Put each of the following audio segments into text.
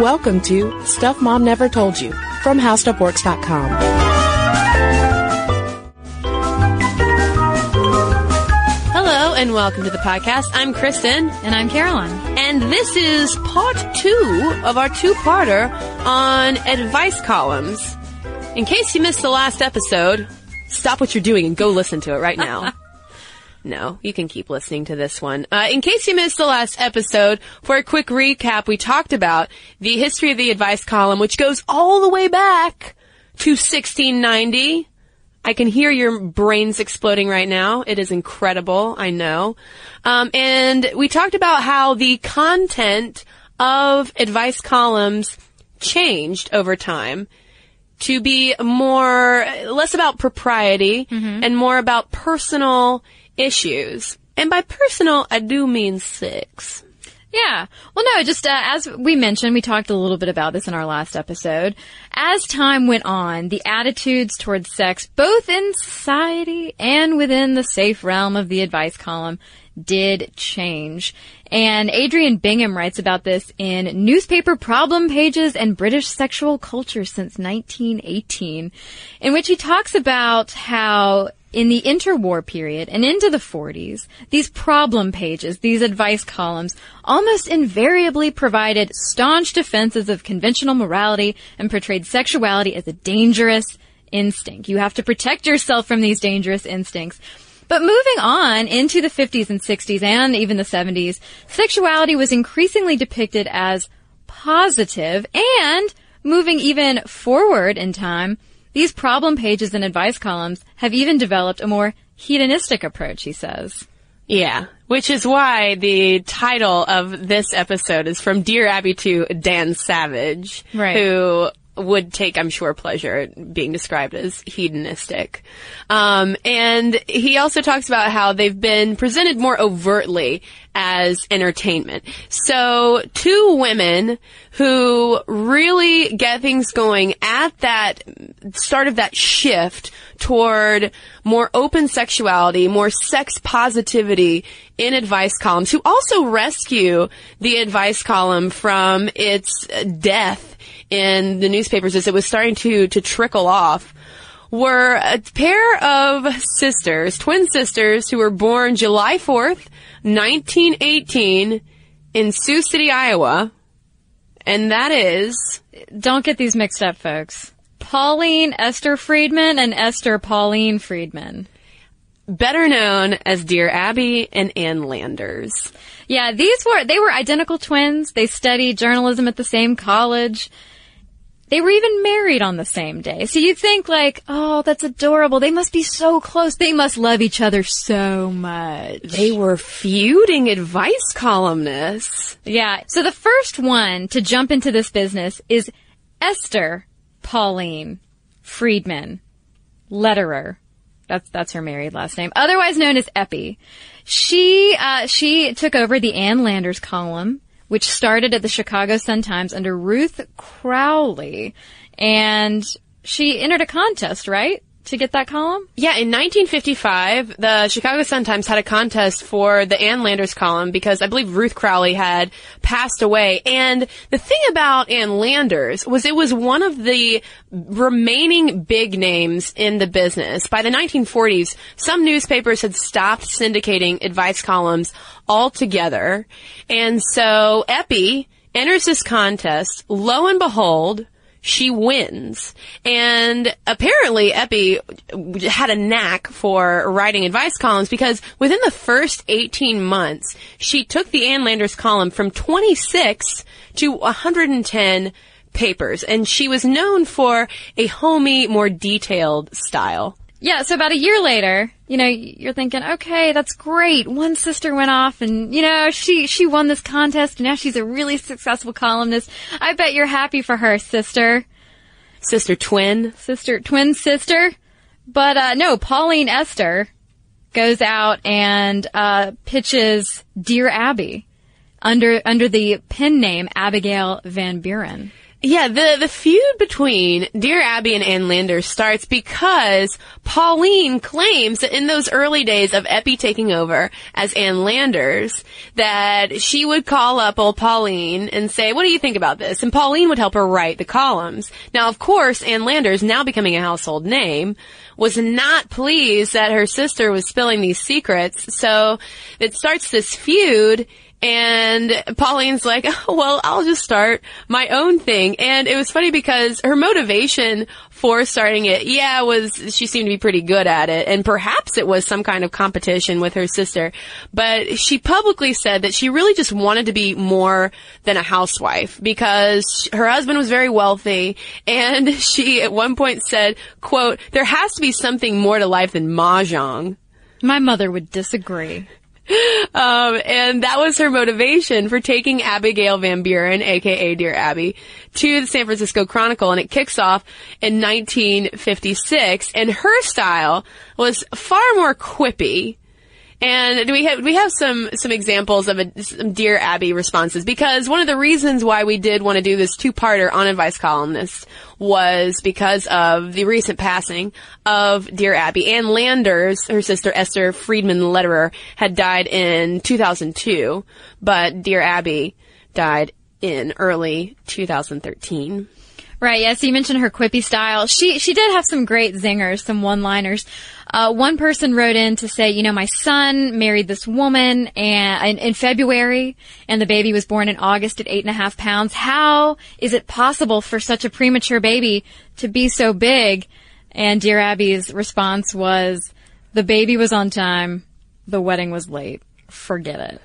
Welcome to Stuff Mom Never Told You from HowStuffWorks.com. Hello and welcome to the podcast. I'm Kristen. And I'm Caroline. And this is part two of our two-parter on advice columns. In case you missed the last episode, stop what you're doing and go listen to it right now. no, you can keep listening to this one. Uh, in case you missed the last episode, for a quick recap, we talked about the history of the advice column, which goes all the way back to 1690. I can hear your brains exploding right now. It is incredible. I know. Um, and we talked about how the content of advice columns changed over time to be more, less about propriety Mm-hmm. and more about personal issues. And by personal, I do mean sex. Yeah. Well, no, just uh, as we mentioned, we talked a little bit about this in our last episode. As time went on, the attitudes towards sex, both in society and within the safe realm of the advice column, did change. And Adrian Bingham writes about this in Newspaper Problem Pages and British Sexual Culture since 1918, in which he talks about how in the interwar period and into the 40s, these problem pages, these advice columns, almost invariably provided staunch defenses of conventional morality and portrayed sexuality as a dangerous instinct. You have to protect yourself from these dangerous instincts. But moving on into the 50s and 60s and even the 70s, sexuality was increasingly depicted as positive and moving even forward in time, these problem pages and advice columns have even developed a more hedonistic approach, he says. Yeah, which is why the title of this episode is from Dear Abby to Dan Savage, Right. who would take, I'm sure, pleasure being described as hedonistic. Um, and he also talks about how they've been presented more overtly as entertainment. So, two women who really get things going at that start of that shift toward more open sexuality, more sex positivity in advice columns, who also rescue the advice column from its death in the newspapers as it was starting to, to trickle off were a pair of sisters, twin sisters, who were born July 4th, 1918 in Sioux City, Iowa. And that is, Don't get these mixed up, folks. Pauline Esther Friedman and Esther Pauline Friedman. better known as Dear Abby and Ann Landers. Yeah, these were, they were identical twins. They studied journalism at the same college. They were even married on the same day. So you think like, oh, that's adorable. They must be so close. They must love each other so much. They were feuding advice columnists. Yeah. So the first one to jump into this business is Esther Pauline Friedman, Lederer. That's that's her married last name, otherwise known as Eppie. She uh, she took over the Ann Landers column which started at the Chicago Sun-Times under Ruth Crowley. And she entered a contest, right? To get that column? Yeah, in 1955, the Chicago Sun-Times had a contest for the Ann Landers column because I believe Ruth Crowley had passed away. And the thing about Ann Landers was it was one of the remaining big names in the business. By the 1940s, some newspapers had stopped syndicating advice columns altogether. And so Eppie enters this contest. Lo and behold, she wins. And apparently Eppie had a knack for writing advice columns because within the first 18 months, she took the Ann Landers column from 26 to 110 papers. And she was known for a homey, more detailed style. Yeah, so about a year later, you know, you're thinking, okay, that's great. One sister went off and, you know, she, she won this contest and now she's a really successful columnist. I bet you're happy for her, sister. Sister twin. Sister, twin sister. But, uh, no, Pauline Esther goes out and, uh, pitches Dear Abby under, under the pen name Abigail Van Buren. Yeah, the the feud between Dear Abby and Ann Landers starts because Pauline claims that in those early days of Eppie taking over as Ann Landers, that she would call up old Pauline and say, "What do you think about this?" And Pauline would help her write the columns. Now, of course, Ann Landers, now becoming a household name, was not pleased that her sister was spilling these secrets. So it starts this feud and Pauline's like, oh, well, I'll just start my own thing. And it was funny because her motivation for starting it, yeah, was she seemed to be pretty good at it. And perhaps it was some kind of competition with her sister. But she publicly said that she really just wanted to be more than a housewife because her husband was very wealthy. And she at one point said, quote, there has to be something more to life than mahjong. My mother would disagree. Um, and that was her motivation for taking Abigail Van Buren, aka Dear Abby, to the San Francisco Chronicle, and it kicks off in 1956. And her style was far more quippy. And we have we have some some examples of a, some Dear Abby responses? Because one of the reasons why we did want to do this two parter on advice columnists was because of the recent passing of Dear Abby. Ann Landers, her sister Esther Friedman Lederer, had died in 2002, but Dear Abby died in early 2013. Right. Yes. You mentioned her quippy style. She she did have some great zingers, some one-liners. Uh, one person wrote in to say, you know, my son married this woman and in, in February, and the baby was born in August at eight and a half pounds. How is it possible for such a premature baby to be so big? And Dear Abby's response was, the baby was on time, the wedding was late. Forget it.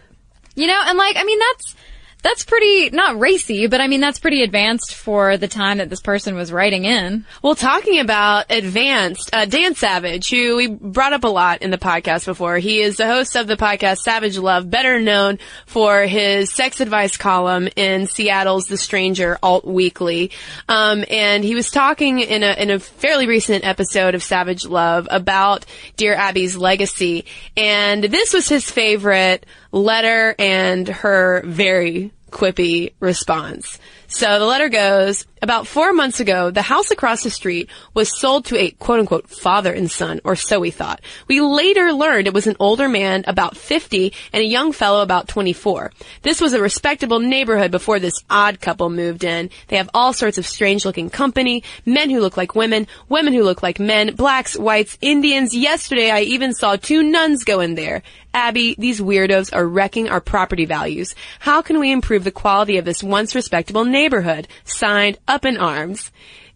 You know, and like, I mean, that's that's pretty not racy, but I mean that's pretty advanced for the time that this person was writing in. Well, talking about advanced, uh, Dan Savage, who we brought up a lot in the podcast before, he is the host of the podcast Savage Love, better known for his sex advice column in Seattle's The Stranger Alt Weekly, um, and he was talking in a in a fairly recent episode of Savage Love about Dear Abby's legacy, and this was his favorite letter and her very quippy response. So the letter goes, about four months ago, the house across the street was sold to a quote unquote father and son, or so we thought. We later learned it was an older man about 50 and a young fellow about 24. This was a respectable neighborhood before this odd couple moved in. They have all sorts of strange looking company, men who look like women, women who look like men, blacks, whites, Indians. Yesterday I even saw two nuns go in there. Abby, these weirdos are wrecking our property values. How can we improve the quality of this once respectable neighborhood? Signed, Up in Arms.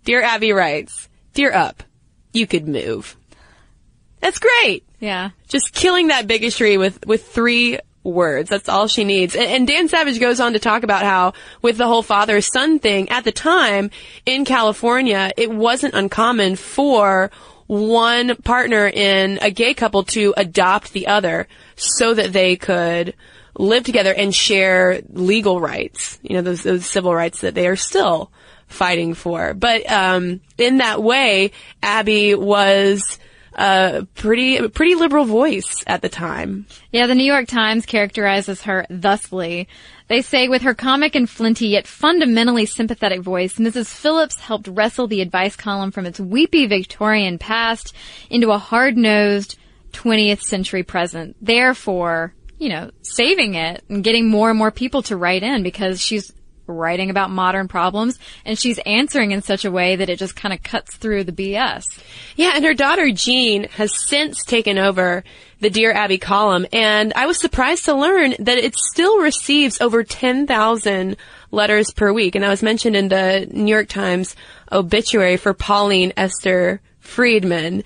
Dear Abby writes, Dear Up, you could move. That's great. Yeah. Just killing that bigotry with, with three words. That's all she needs. And, and, Dan Savage goes on to talk about how with the whole father son thing, at the time in California, it wasn't uncommon for one partner in a gay couple to adopt the other so that they could live together and share legal rights, you know, those, those civil rights that they are still fighting for. But um, in that way, Abby was a pretty, pretty liberal voice at the time. Yeah, the New York Times characterizes her thusly. They say with her comic and flinty yet fundamentally sympathetic voice, Mrs. Phillips helped wrestle the advice column from its weepy Victorian past into a hard-nosed 20th century present. Therefore, you know, saving it and getting more and more people to write in because she's writing about modern problems and she's answering in such a way that it just kind of cuts through the BS. Yeah, and her daughter Jean has since taken over the Dear Abby column and I was surprised to learn that it still receives over 10,000 letters per week and that was mentioned in the New York Times obituary for Pauline Esther Friedman.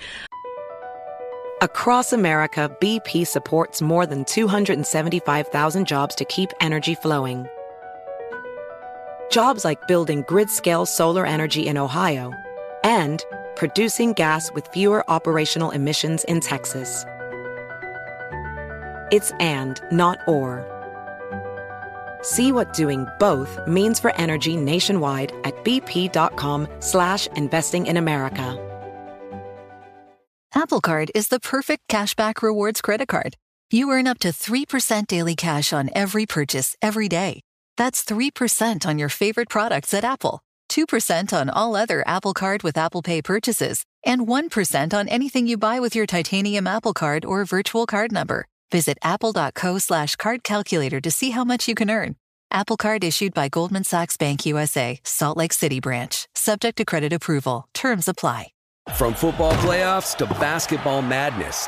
Across America, BP supports more than 275,000 jobs to keep energy flowing. Jobs like building grid-scale solar energy in Ohio and producing gas with fewer operational emissions in Texas. It's and, not or. See what doing both means for energy nationwide at bp.com slash investing in America. Apple Card is the perfect cashback rewards credit card. You earn up to 3% daily cash on every purchase every day. That's 3% on your favorite products at Apple, 2% on all other Apple Card with Apple Pay purchases, and 1% on anything you buy with your titanium Apple Card or virtual card number. Visit apple.co slash card calculator to see how much you can earn. Apple Card issued by Goldman Sachs Bank USA, Salt Lake City branch, subject to credit approval. Terms apply. From football playoffs to basketball madness,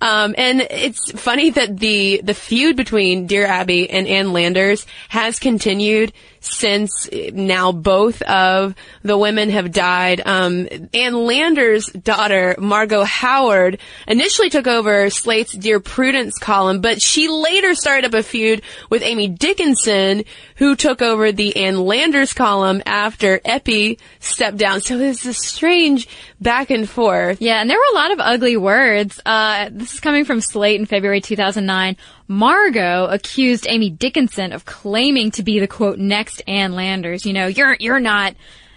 Um, and it's funny that the the feud between Dear Abby and Ann Landers has continued since now both of the women have died. Um, Ann Landers' daughter, Margot Howard, initially took over Slate's Dear Prudence column, but she later started up a feud with Amy Dickinson, who took over the Ann Landers column after Eppie stepped down. So it's a strange back and forth. Yeah, and there were a lot of ugly words. Uh, this is coming from Slate in February 2009. Margot accused Amy Dickinson of claiming to be the quote next Ann Landers. You know, you're you're not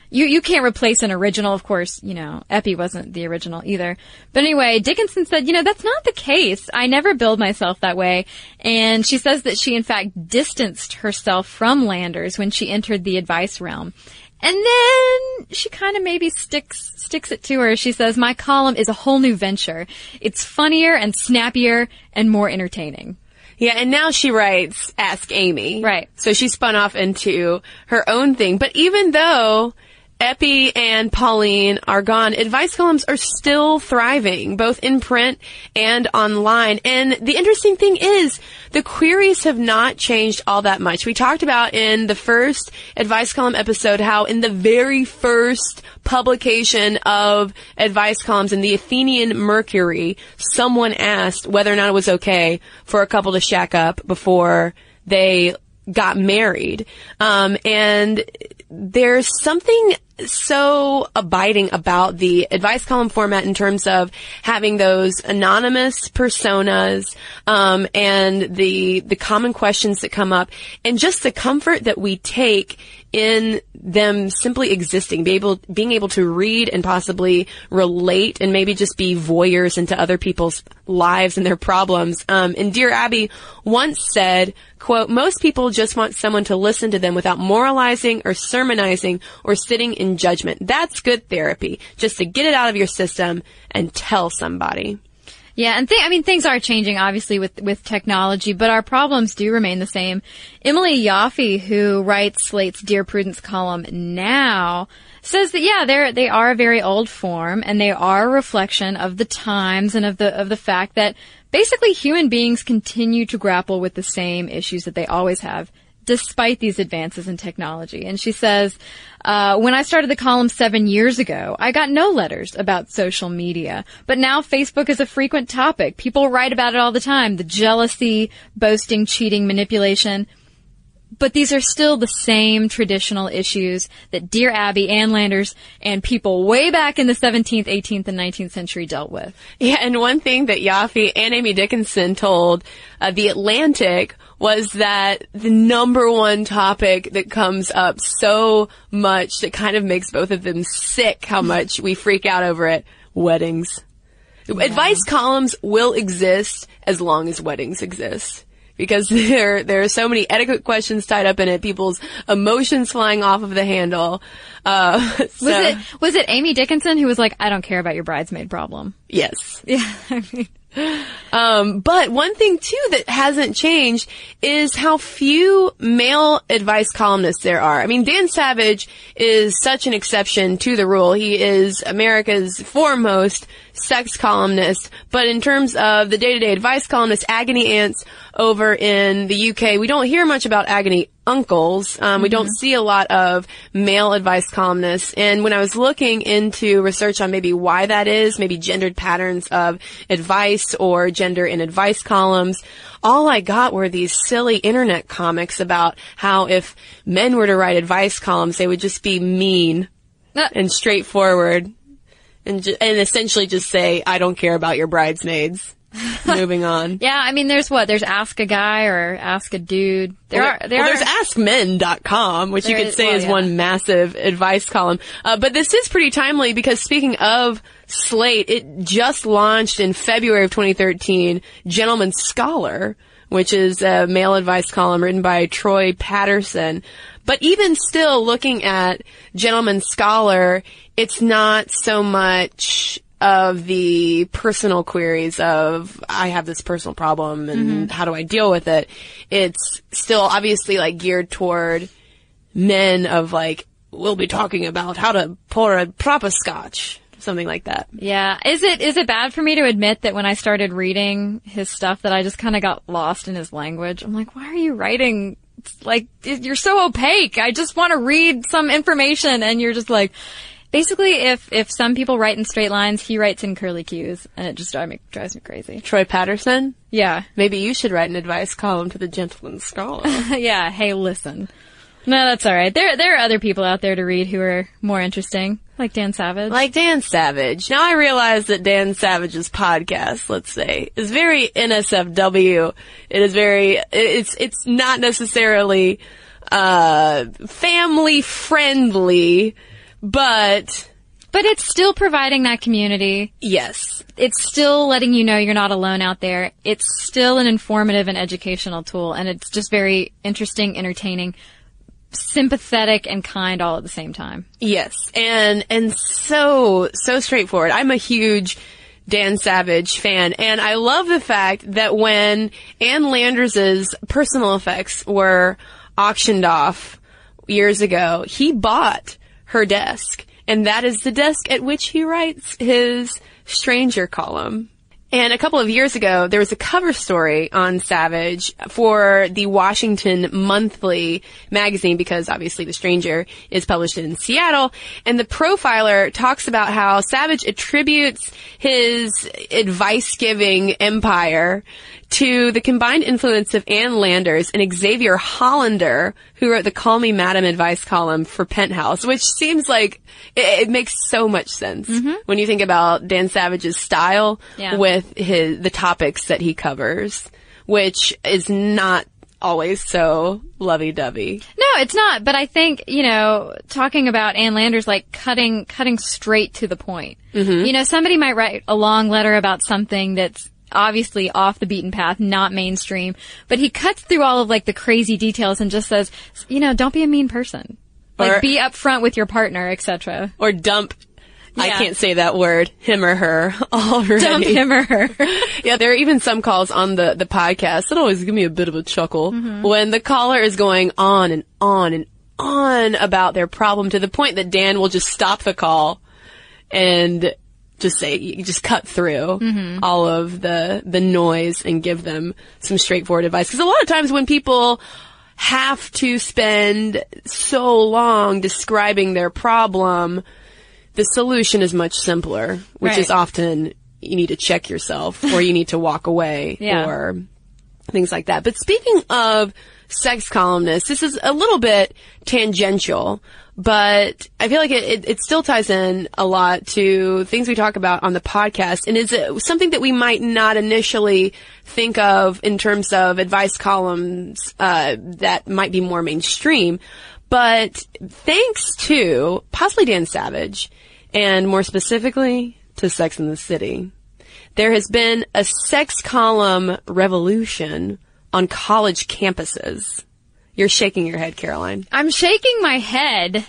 you you can't replace an original. Of course, you know, Eppie wasn't the original either. But anyway, Dickinson said, you know, that's not the case. I never billed myself that way. And she says that she in fact distanced herself from Landers when she entered the advice realm. And then she kind of maybe sticks sticks it to her. She says, "My column is a whole new venture. It's funnier and snappier and more entertaining." Yeah, and now she writes Ask Amy. Right. So she spun off into her own thing. But even though Eppie and Pauline are gone, advice columns are still thriving, both in print and online. And the interesting thing is, the queries have not changed all that much. We talked about in the first advice column episode how in the very first publication of advice columns in the Athenian Mercury, someone asked whether or not it was okay for a couple to shack up before they got married. Um, and there's something so abiding about the advice column format in terms of having those anonymous personas um, and the the common questions that come up and just the comfort that we take in them simply existing, be able, being able to read and possibly relate and maybe just be voyeurs into other people's lives and their problems. Um, and Dear Abby once said, quote, most people just want someone to listen to them without moralizing or sermonizing or sitting in judgment. That's good therapy, just to get it out of your system and tell somebody. Yeah, and th- I mean things are changing obviously with with technology, but our problems do remain the same. Emily Yoffe, who writes Slate's Dear Prudence column now, says that yeah, they're they are a very old form and they are a reflection of the times and of the of the fact that basically human beings continue to grapple with the same issues that they always have despite these advances in technology. And she says, uh, when I started the column seven years ago, I got no letters about social media. But now Facebook is a frequent topic. People write about it all the time. The jealousy, boasting, cheating, manipulation. But these are still the same traditional issues that Dear Abby, Ann Landers, and people way back in the 17th, 18th, and 19th century dealt with. Yeah, and one thing that Yoffe and Amy Dickinson told uh, The Atlantic was that the number one topic that comes up so much that kind of makes both of them sick how much we freak out over it weddings. Yeah. Advice columns will exist as long as weddings exist because there there are so many etiquette questions tied up in it. People's emotions flying off of the handle. Uh, so. Was it was it Amy Dickinson who was like, "I don't care about your bridesmaid problem"? Yes. Yeah. I mean. Um, but one thing too that hasn't changed is how few male advice columnists there are. I mean, Dan Savage is such an exception to the rule. He is America's foremost sex columnist, but in terms of the day-to-day advice columnist, agony aunts over in the UK, we don't hear much about agony uncles. Um, mm-hmm. We don't mm-hmm. see a lot of male advice columnists. And when I was looking into research on maybe why that is, maybe gendered patterns of advice or gender in advice columns, all I got were these silly internet comics about how if men were to write advice columns, they would just be mean uh. and straightforward and ju- and essentially just say, "I don't care about your bridesmaids." Moving on. Yeah, I mean, there's what? There's Ask a Guy or Ask a Dude. There well, are, there well, are. there's AskMen.com, which you could is, say well, is yeah. one massive advice column. Uh, but this is pretty timely because speaking of Slate, it just launched in February of 2013, Gentleman Scholar, which is a male advice column written by Troy Patterson. But even still looking at Gentleman Scholar, it's not so much of the personal queries of I have this personal problem and mm-hmm. how do I deal with it. It's still obviously like geared toward men of like we'll be talking about how to pour a proper scotch something like that. Yeah. Is it is it bad for me to admit that when I started reading his stuff that I just kind of got lost in his language? I'm like, why are you writing like you're so opaque. I just want to read some information and you're just like Basically, if if some people write in straight lines, he writes in curly cues, and it just drives me, drives me crazy. Troy Patterson? Yeah. Maybe you should write an advice column to the Gentleman Scholar. yeah. Hey, listen. No, that's all right. There, there are other people out there to read who are more interesting, like Dan Savage. Like Dan Savage. Now I realize that Dan Savage's podcast, let's say, is very NSFW. It is very. It's it's not necessarily uh family friendly but but it's still providing that community. Yes. It's still letting you know you're not alone out there. It's still an informative and educational tool and it's just very interesting, entertaining, sympathetic and kind all at the same time. Yes. And and so so straightforward. I'm a huge Dan Savage fan and I love the fact that when Ann Landers's personal effects were auctioned off years ago, he bought her desk. And that is the desk at which he writes his Stranger column. And a couple of years ago, there was a cover story on Savage for the Washington Monthly magazine because obviously The Stranger is published in Seattle. And the profiler talks about how Savage attributes his advice giving empire to the combined influence of Ann Landers and Xaviera Hollander, who wrote the Call Me Madam advice column for Penthouse, which seems like it, it makes so much sense mm-hmm. when you think about Dan Savage's style yeah. with his the topics that he covers, which is not always so lovey-dovey. No, it's not. But I think you know, talking about Ann Landers, like cutting cutting straight to the point. Mm-hmm. You know, somebody might write a long letter about something that's obviously off the beaten path, not mainstream, but he cuts through all of like the crazy details and just says, you know, don't be a mean person. Like be upfront with your partner, etc. Or dump yeah. I can't say that word, him or her, already. Dump him or her. yeah, there are even some calls on the, the podcast that always give me a bit of a chuckle mm-hmm. when the caller is going on and on and on about their problem to the point that Dan will just stop the call and just say you just cut through mm-hmm. all of the the noise and give them some straightforward advice because a lot of times when people have to spend so long describing their problem, the solution is much simpler, which Right. is often you need to check yourself or you need to walk away Yeah. or things like that. But speaking of sex columnists, this is a little bit tangential, but I feel like it, it, it still ties in a lot to things we talk about on the podcast and is it something that we might not initially think of in terms of advice columns, uh, that might be more mainstream. But thanks to possibly Dan Savage and more specifically to Sex in the City, there has been a sex column revolution on college campuses. You're shaking your head, Caroline. I'm shaking my head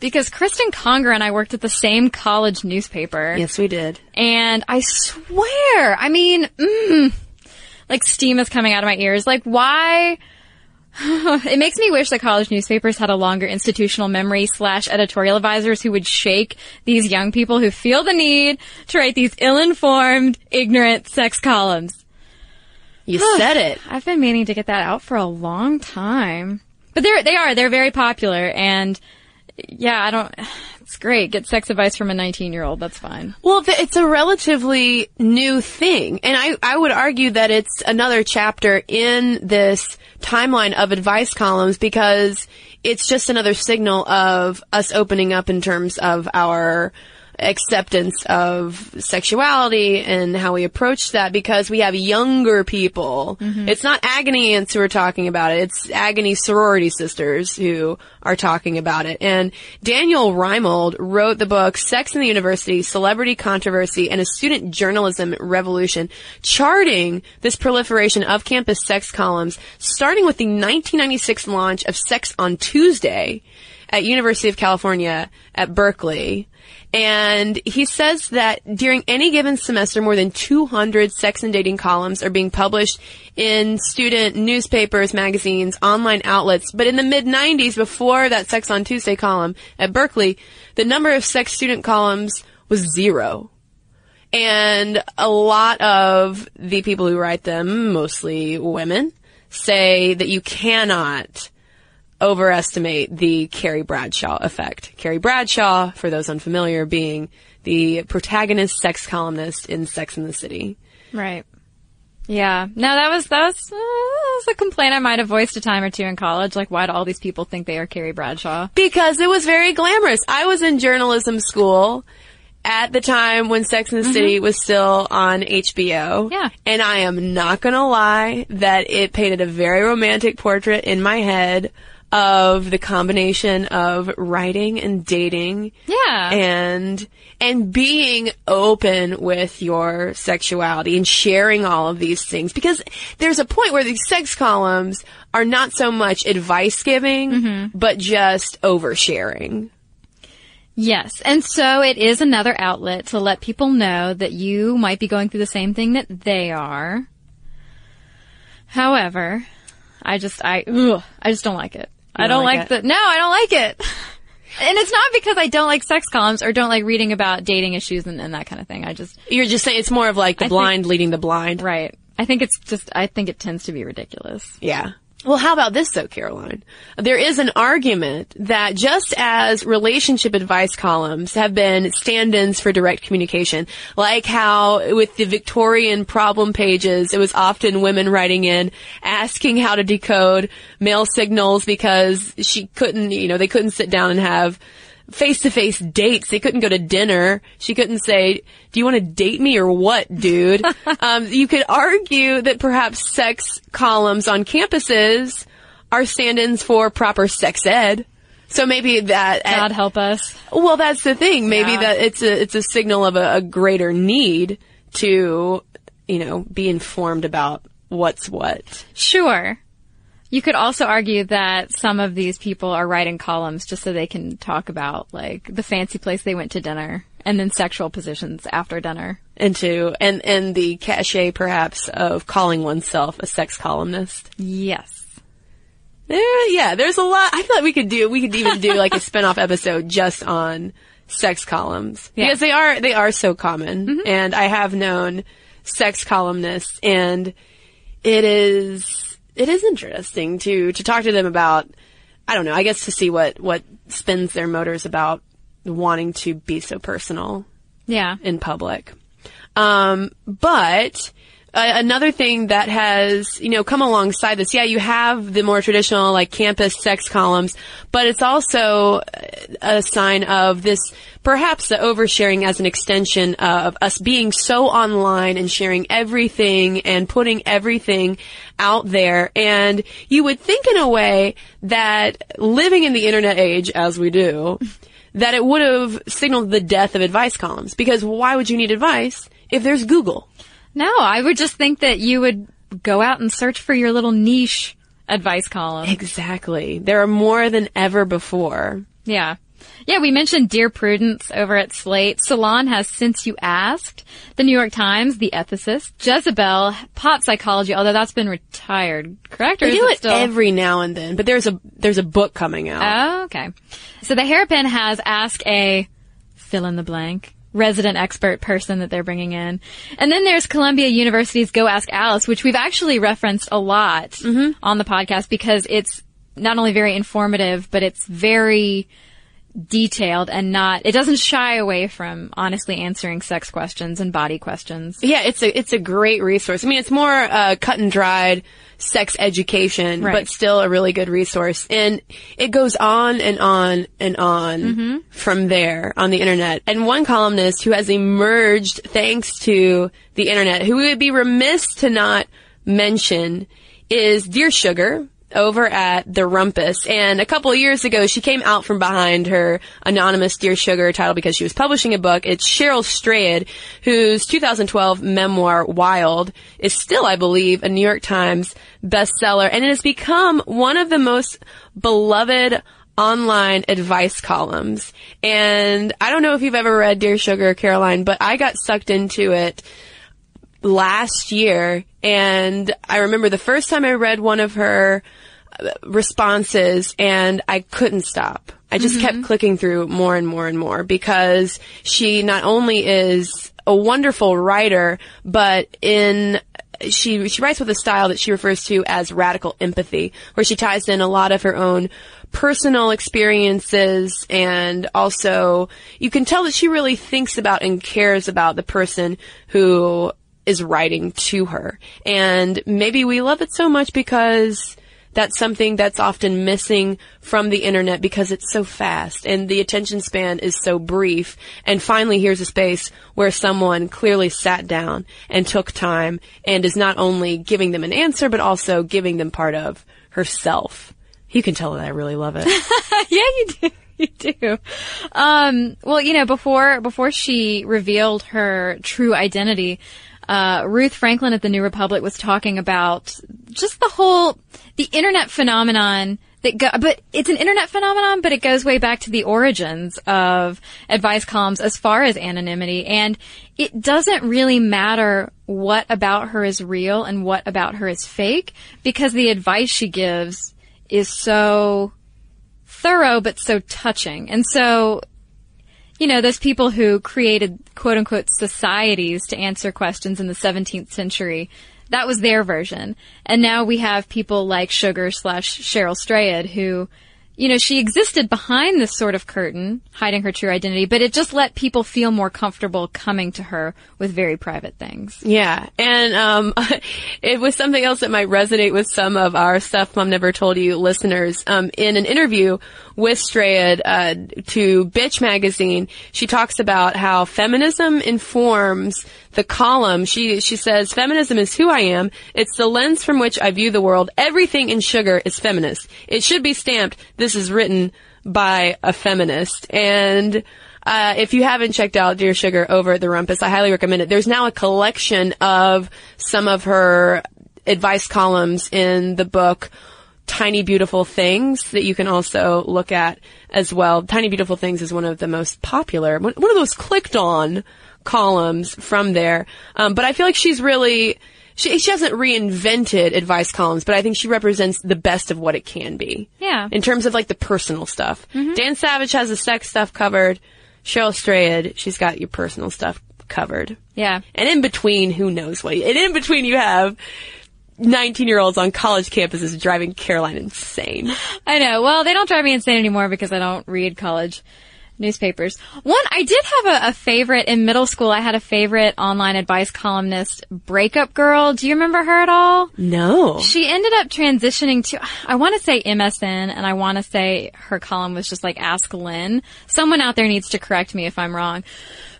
because Kristen Conger and I worked at the same college newspaper. Yes, we did. And I swear, I mean, mm, like steam is coming out of my ears. Like, why? it makes me wish that college newspapers had a longer institutional memory slash editorial advisors who would shake these young people who feel the need to write these ill-informed, ignorant sex columns. You said it. I've been meaning to get that out for a long time. But they're, they are, they're very popular and yeah, I don't, it's great. Get sex advice from a 19 year old. That's fine. Well, th- it's a relatively new thing. And I, I would argue that it's another chapter in this timeline of advice columns because it's just another signal of us opening up in terms of our acceptance of sexuality and how we approach that because we have younger people. Mm-hmm. It's not agony aunts who are talking about it. It's agony sorority sisters who are talking about it. And Daniel Reimold wrote the book Sex in the University, Celebrity Controversy and a Student Journalism Revolution, charting this proliferation of campus sex columns, starting with the 1996 launch of Sex on Tuesday at University of California at Berkeley. And he says that during any given semester, more than 200 sex and dating columns are being published in student newspapers, magazines, online outlets. But in the mid 90s, before that Sex on Tuesday column at Berkeley, the number of sex student columns was zero. And a lot of the people who write them, mostly women, say that you cannot overestimate the Carrie Bradshaw effect. Carrie Bradshaw, for those unfamiliar, being the protagonist sex columnist in Sex in the City. Right. Yeah. No, that was, that was, uh, that was a complaint I might have voiced a time or two in college. Like, why do all these people think they are Carrie Bradshaw? Because it was very glamorous. I was in journalism school at the time when Sex in the City was still on HBO. Yeah. And I am not gonna lie that it painted a very romantic portrait in my head of the combination of writing and dating. Yeah. And, and being open with your sexuality and sharing all of these things because there's a point where these sex columns are not so much advice giving, mm-hmm. but just oversharing. Yes. And so it is another outlet to let people know that you might be going through the same thing that they are. However, I just, I, ugh, I just don't like it. I don't don't like like, the, no, I don't like it. And it's not because I don't like sex columns or don't like reading about dating issues and, and that kind of thing. I just, You're just saying it's more of like the I think- blind leading the blind. right. I think it's just, I think it tends to be ridiculous. Yeah. Well, how about this though, Caroline? There is an argument that just as relationship advice columns have been stand-ins for direct communication, like how with the Victorian problem pages, it was often women writing in asking how to decode male signals because she couldn't, you know, they couldn't sit down and have face-to-face dates. They couldn't go to dinner. She couldn't say, do you want to date me or what, dude? um, you could argue that perhaps sex columns on campuses are stand-ins for proper sex ed. So maybe that, God help us. well, that's the thing. Maybe Yeah. that it's a, it's a signal of a, a greater need to, you know, be informed about what's what. Sure. You could also argue that some of these people are writing columns just so they can talk about like the fancy place they went to dinner and then sexual positions after dinner. And to, and, and the cachet perhaps of calling oneself a sex columnist. Yes. There, yeah, there's a lot. I feel like we could do, we could even do like a spin-off episode just on sex columns. Yeah. Because they are, they are so common. Mm-hmm. And I have known sex columnists and it is it is interesting to to talk to them about. I don't know. I guess to see what what spins their motors about wanting to be so personal. Yeah. In public. Um, but uh, another thing that has, you know, come alongside this, yeah, you have the more traditional, like, campus sex columns, but it's also a sign of this, perhaps the oversharing as an extension of us being so online and sharing everything and putting everything out there. And you would think in a way that living in the internet age, as we do, that it would have signaled the death of advice columns. Because why would you need advice if there's Google? No, I would just think that you would go out and search for your little niche advice column. Exactly. There are more than ever before. Yeah. Yeah, we mentioned Dear Prudence over at Slate. Salon has Since You Asked, The New York Times, The Ethicist, Jezebel, Pop Psychology, although that's been retired, correct? Or they do it, it still? every now and then, but there's a there's a book coming out. Oh, okay. So the Hairpin has Ask a fill in the blank resident expert person that they're bringing in. And then there's Columbia University's Go Ask Alice, which we've actually referenced a lot Mm-hmm. on the podcast because it's not only very informative, but it's very detailed and not, it doesn't shy away from honestly answering sex questions and body questions. Yeah, it's a it's a great resource. I mean, it's more uh, cut and dried sex education, Right. but still a really good resource. And it goes on and on and on Mm-hmm. from there on the internet. And one columnist who has emerged thanks to the internet, who we would be remiss to not mention, is Dear Sugar over at the Rumpus. And a couple of years ago, she came out from behind her anonymous Dear Sugar title because she was publishing a book. It's Cheryl Strayed, whose 2012 memoir, Wild, is still, I believe, a New York Times bestseller. And it has become one of the most beloved online advice columns. And I don't know if you've ever read Dear Sugar, Caroline, but I got sucked into it last year and I remember the first time I read one of her responses and I couldn't stop. I just kept mm-hmm. clicking through more and more and more because she not only is a wonderful writer, but in she she writes with a style that she refers to as radical empathy, where she ties in a lot of her own personal experiences and also you can tell that she really thinks about and cares about the person who is writing to her. And maybe we love it so much because that's something that's often missing from the internet because it's so fast and the attention span is so brief. And finally, here's a space where someone clearly sat down and took time and is not only giving them an answer, but also giving them part of herself. You can tell that I really love it. yeah, you do. You do. Um, well, you know, before before she revealed her true identity, uh, Ruth Franklin at the New Republic was talking about just the whole the internet phenomenon that go, but it's an internet phenomenon, but it goes way back to the origins of advice columns as far as anonymity. And it doesn't really matter what about her is real and what about her is fake because the advice she gives is so thorough but so touching. And so, you know, those people who created quote unquote societies to answer questions in the 17th century, that was their version. And now we have people like Sugar slash Cheryl Strayed who, you know, she existed behind this sort of curtain, hiding her true identity, but it just let people feel more comfortable coming to her with very private things. Yeah, and um, it was something else that might resonate with some of our stuff Mom Never Told You listeners. Um, in an interview with Strayed uh, to Bitch magazine, she talks about how feminism informs the column. She she says feminism is who I am. It's the lens from which I view the world. Everything in sugar is feminist. It should be stamped. This is written by a feminist and. Uh, if you haven't checked out Dear Sugar over at the Rumpus, I highly recommend it. There's now a collection of some of her advice columns in the book Tiny Beautiful Things that you can also look at as well. Tiny Beautiful Things is one of the most popular, one of those clicked on columns from there. Um, but I feel like she's really, she, she hasn't reinvented advice columns, but I think she represents the best of what it can be. Yeah. In terms of like the personal stuff. Mm-hmm. Dan Savage has the sex stuff covered. Cheryl Strayed, she's got your personal stuff covered. Yeah. And in between, who knows what? And in between, you have 19 year olds on college campuses driving Caroline insane. I know. Well, they don't drive me insane anymore because I don't read college newspapers. One, I did have a, a, favorite in middle school. I had a favorite online advice columnist, Breakup Girl. Do you remember her at all? No. She ended up transitioning to, I want to say MSN, and I want to say her column was just like Ask Lynn. Someone out there needs to correct me if I'm wrong.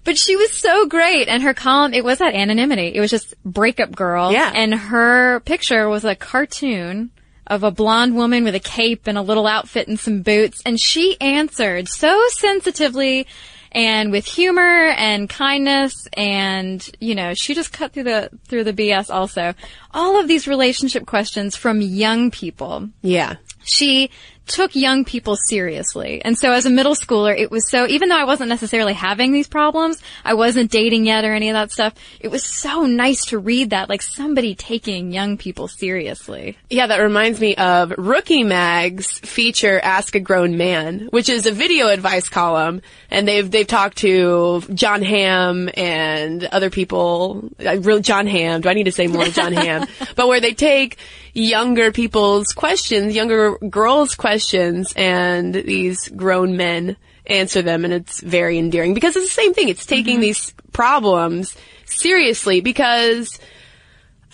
But she was so great, and her column, it was that anonymity. It was just Breakup Girl. Yeah. And her picture was a cartoon of a blonde woman with a cape and a little outfit and some boots. And she answered so sensitively and with humor and kindness and, you know, she just cut through the, through the BS also. All of these relationship questions from young people. Yeah. She took young people seriously. And so as a middle schooler, it was so, even though I wasn't necessarily having these problems, I wasn't dating yet or any of that stuff, it was so nice to read that, like somebody taking young people seriously. Yeah, that reminds me of Rookie Mag's feature Ask a Grown Man, which is a video advice column. And they've, they've talked to Jon Hamm and other people, uh, really Jon Hamm, do I need to say more Jon Hamm? But where they take younger people's questions, younger girls' questions, and these grown men answer them, and it's very endearing because it's the same thing. It's taking mm-hmm. these problems seriously because.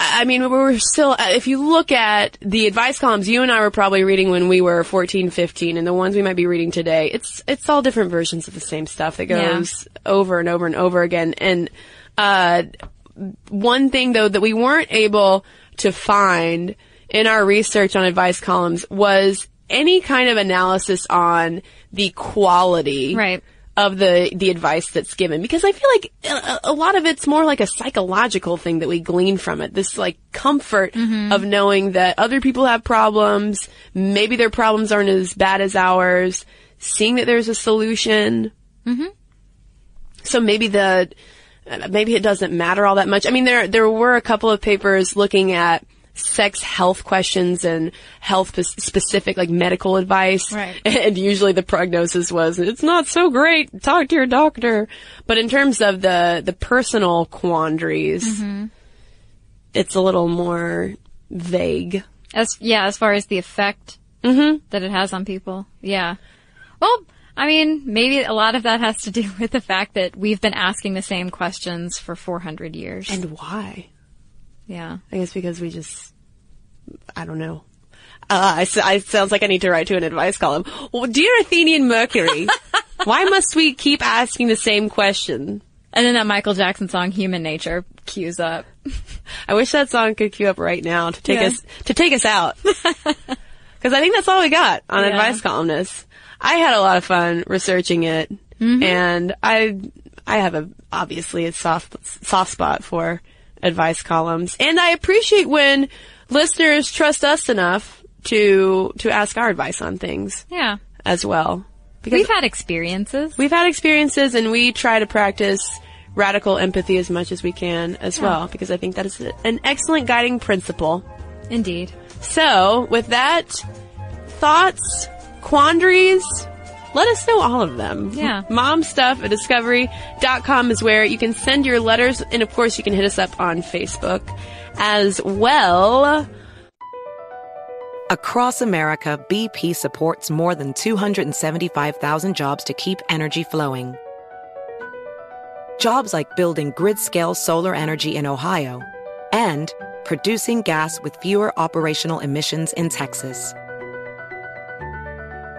I mean, we're still, if you look at the advice columns you and I were probably reading when we were 14, 15, and the ones we might be reading today, it's, it's all different versions of the same stuff that goes yeah. over and over and over again. And, uh, one thing though that we weren't able to find in our research on advice columns was any kind of analysis on the quality right. of the the advice that's given because I feel like a, a, lot of it's more like a psychological thing that we glean from it. This like comfort mm-hmm. of knowing that other people have problems, maybe their problems aren't as bad as ours, seeing that there's a solution. Mm-hmm. So maybe the maybe it doesn't matter all that much. I mean, there there were a couple of papers looking at sex health questions and health specific like medical advice. Right. And usually the prognosis was it's not so great. Talk to your doctor. But in terms of the the personal quandaries, mm-hmm. it's a little more vague. As yeah, as far as the effect mm-hmm. that it has on people. Yeah. Well, I mean, maybe a lot of that has to do with the fact that we've been asking the same questions for 400 years. And why? Yeah. I guess because we just, I don't know. Uh, I, I sounds like I need to write to an advice column. Well, dear Athenian Mercury, why must we keep asking the same question? And then that Michael Jackson song "Human Nature" cues up. I wish that song could cue up right now to take yeah. us to take us out. Because I think that's all we got on yeah. advice columnists. I had a lot of fun researching it, mm-hmm. and I I have a obviously a soft soft spot for advice columns. And I appreciate when listeners trust us enough to to ask our advice on things. Yeah. As well. Because we've had experiences. We've had experiences and we try to practice radical empathy as much as we can as yeah. well because I think that is an excellent guiding principle. Indeed. So, with that, thoughts, quandaries, let us know all of them. Yeah. Mom stuff at discovery.com is where you can send your letters. And of course, you can hit us up on Facebook as well. Across America, BP supports more than 275,000 jobs to keep energy flowing. Jobs like building grid scale solar energy in Ohio and producing gas with fewer operational emissions in Texas.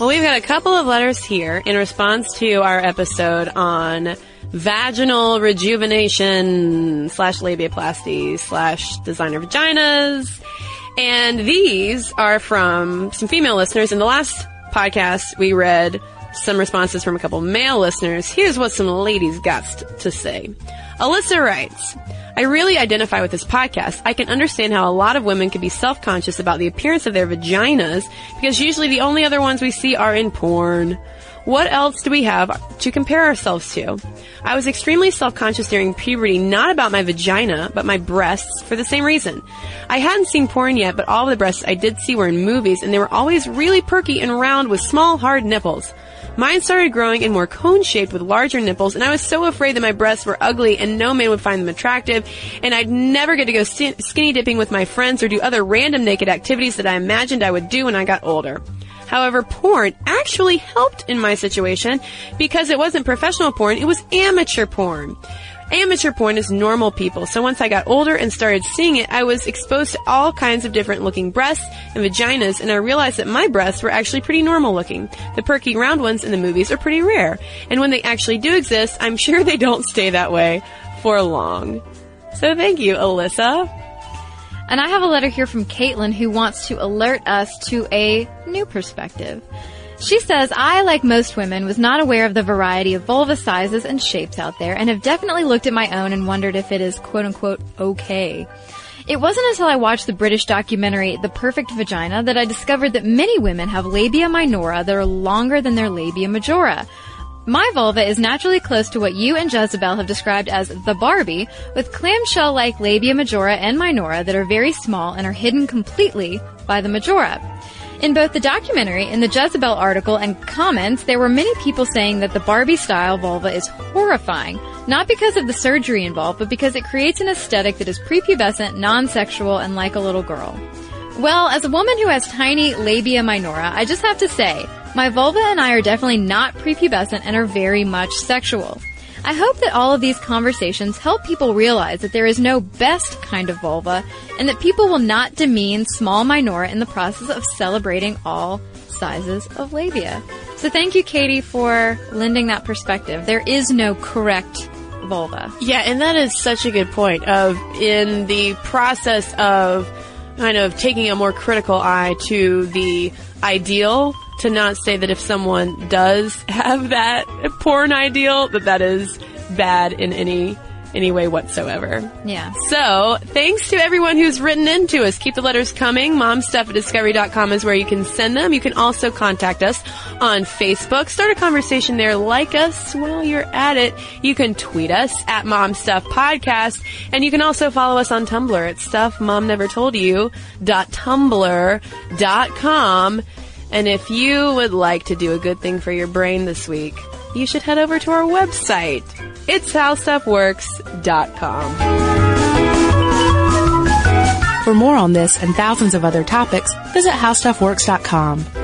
Well, we've got a couple of letters here in response to our episode on vaginal rejuvenation slash labiaplasty slash designer vaginas. And these are from some female listeners. In the last podcast, we read some responses from a couple male listeners. Here's what some ladies got to say. Alyssa writes, I really identify with this podcast. I can understand how a lot of women can be self-conscious about the appearance of their vaginas because usually the only other ones we see are in porn. What else do we have to compare ourselves to? I was extremely self-conscious during puberty, not about my vagina, but my breasts for the same reason. I hadn't seen porn yet, but all the breasts I did see were in movies and they were always really perky and round with small, hard nipples. Mine started growing and more cone-shaped with larger nipples, and I was so afraid that my breasts were ugly and no man would find them attractive, and I'd never get to go skinny dipping with my friends or do other random naked activities that I imagined I would do when I got older. However, porn actually helped in my situation because it wasn't professional porn, it was amateur porn. Amateur porn is normal people. So once I got older and started seeing it, I was exposed to all kinds of different looking breasts and vaginas, and I realized that my breasts were actually pretty normal looking. The perky round ones in the movies are pretty rare. And when they actually do exist, I'm sure they don't stay that way for long. So thank you, Alyssa. And I have a letter here from Caitlin who wants to alert us to a new perspective. She says, I, like most women, was not aware of the variety of vulva sizes and shapes out there and have definitely looked at my own and wondered if it is quote unquote okay. It wasn't until I watched the British documentary The Perfect Vagina that I discovered that many women have labia minora that are longer than their labia majora. My vulva is naturally close to what you and Jezebel have described as the Barbie, with clamshell-like labia majora and minora that are very small and are hidden completely by the majora. In both the documentary in the Jezebel article and comments, there were many people saying that the Barbie style vulva is horrifying, not because of the surgery involved, but because it creates an aesthetic that is prepubescent, non-sexual, and like a little girl. Well, as a woman who has tiny labia minora, I just have to say, my vulva and I are definitely not prepubescent and are very much sexual. I hope that all of these conversations help people realize that there is no best kind of vulva and that people will not demean small minora in the process of celebrating all sizes of labia. So thank you, Katie, for lending that perspective. There is no correct vulva. Yeah, and that is such a good point of in the process of kind of taking a more critical eye to the ideal to not say that if someone does have that porn ideal that that is bad in any any way whatsoever. Yeah. So, thanks to everyone who's written into us. Keep the letters coming. Momstuff at discovery.com is where you can send them. You can also contact us on Facebook. Start a conversation there. Like us while you're at it. You can tweet us at Momstuff Podcast. And you can also follow us on Tumblr at stuffmomnevertoldyou.tumblr.com. And if you would like to do a good thing for your brain this week, you should head over to our website. It's howstuffworks.com. For more on this and thousands of other topics, visit howstuffworks.com.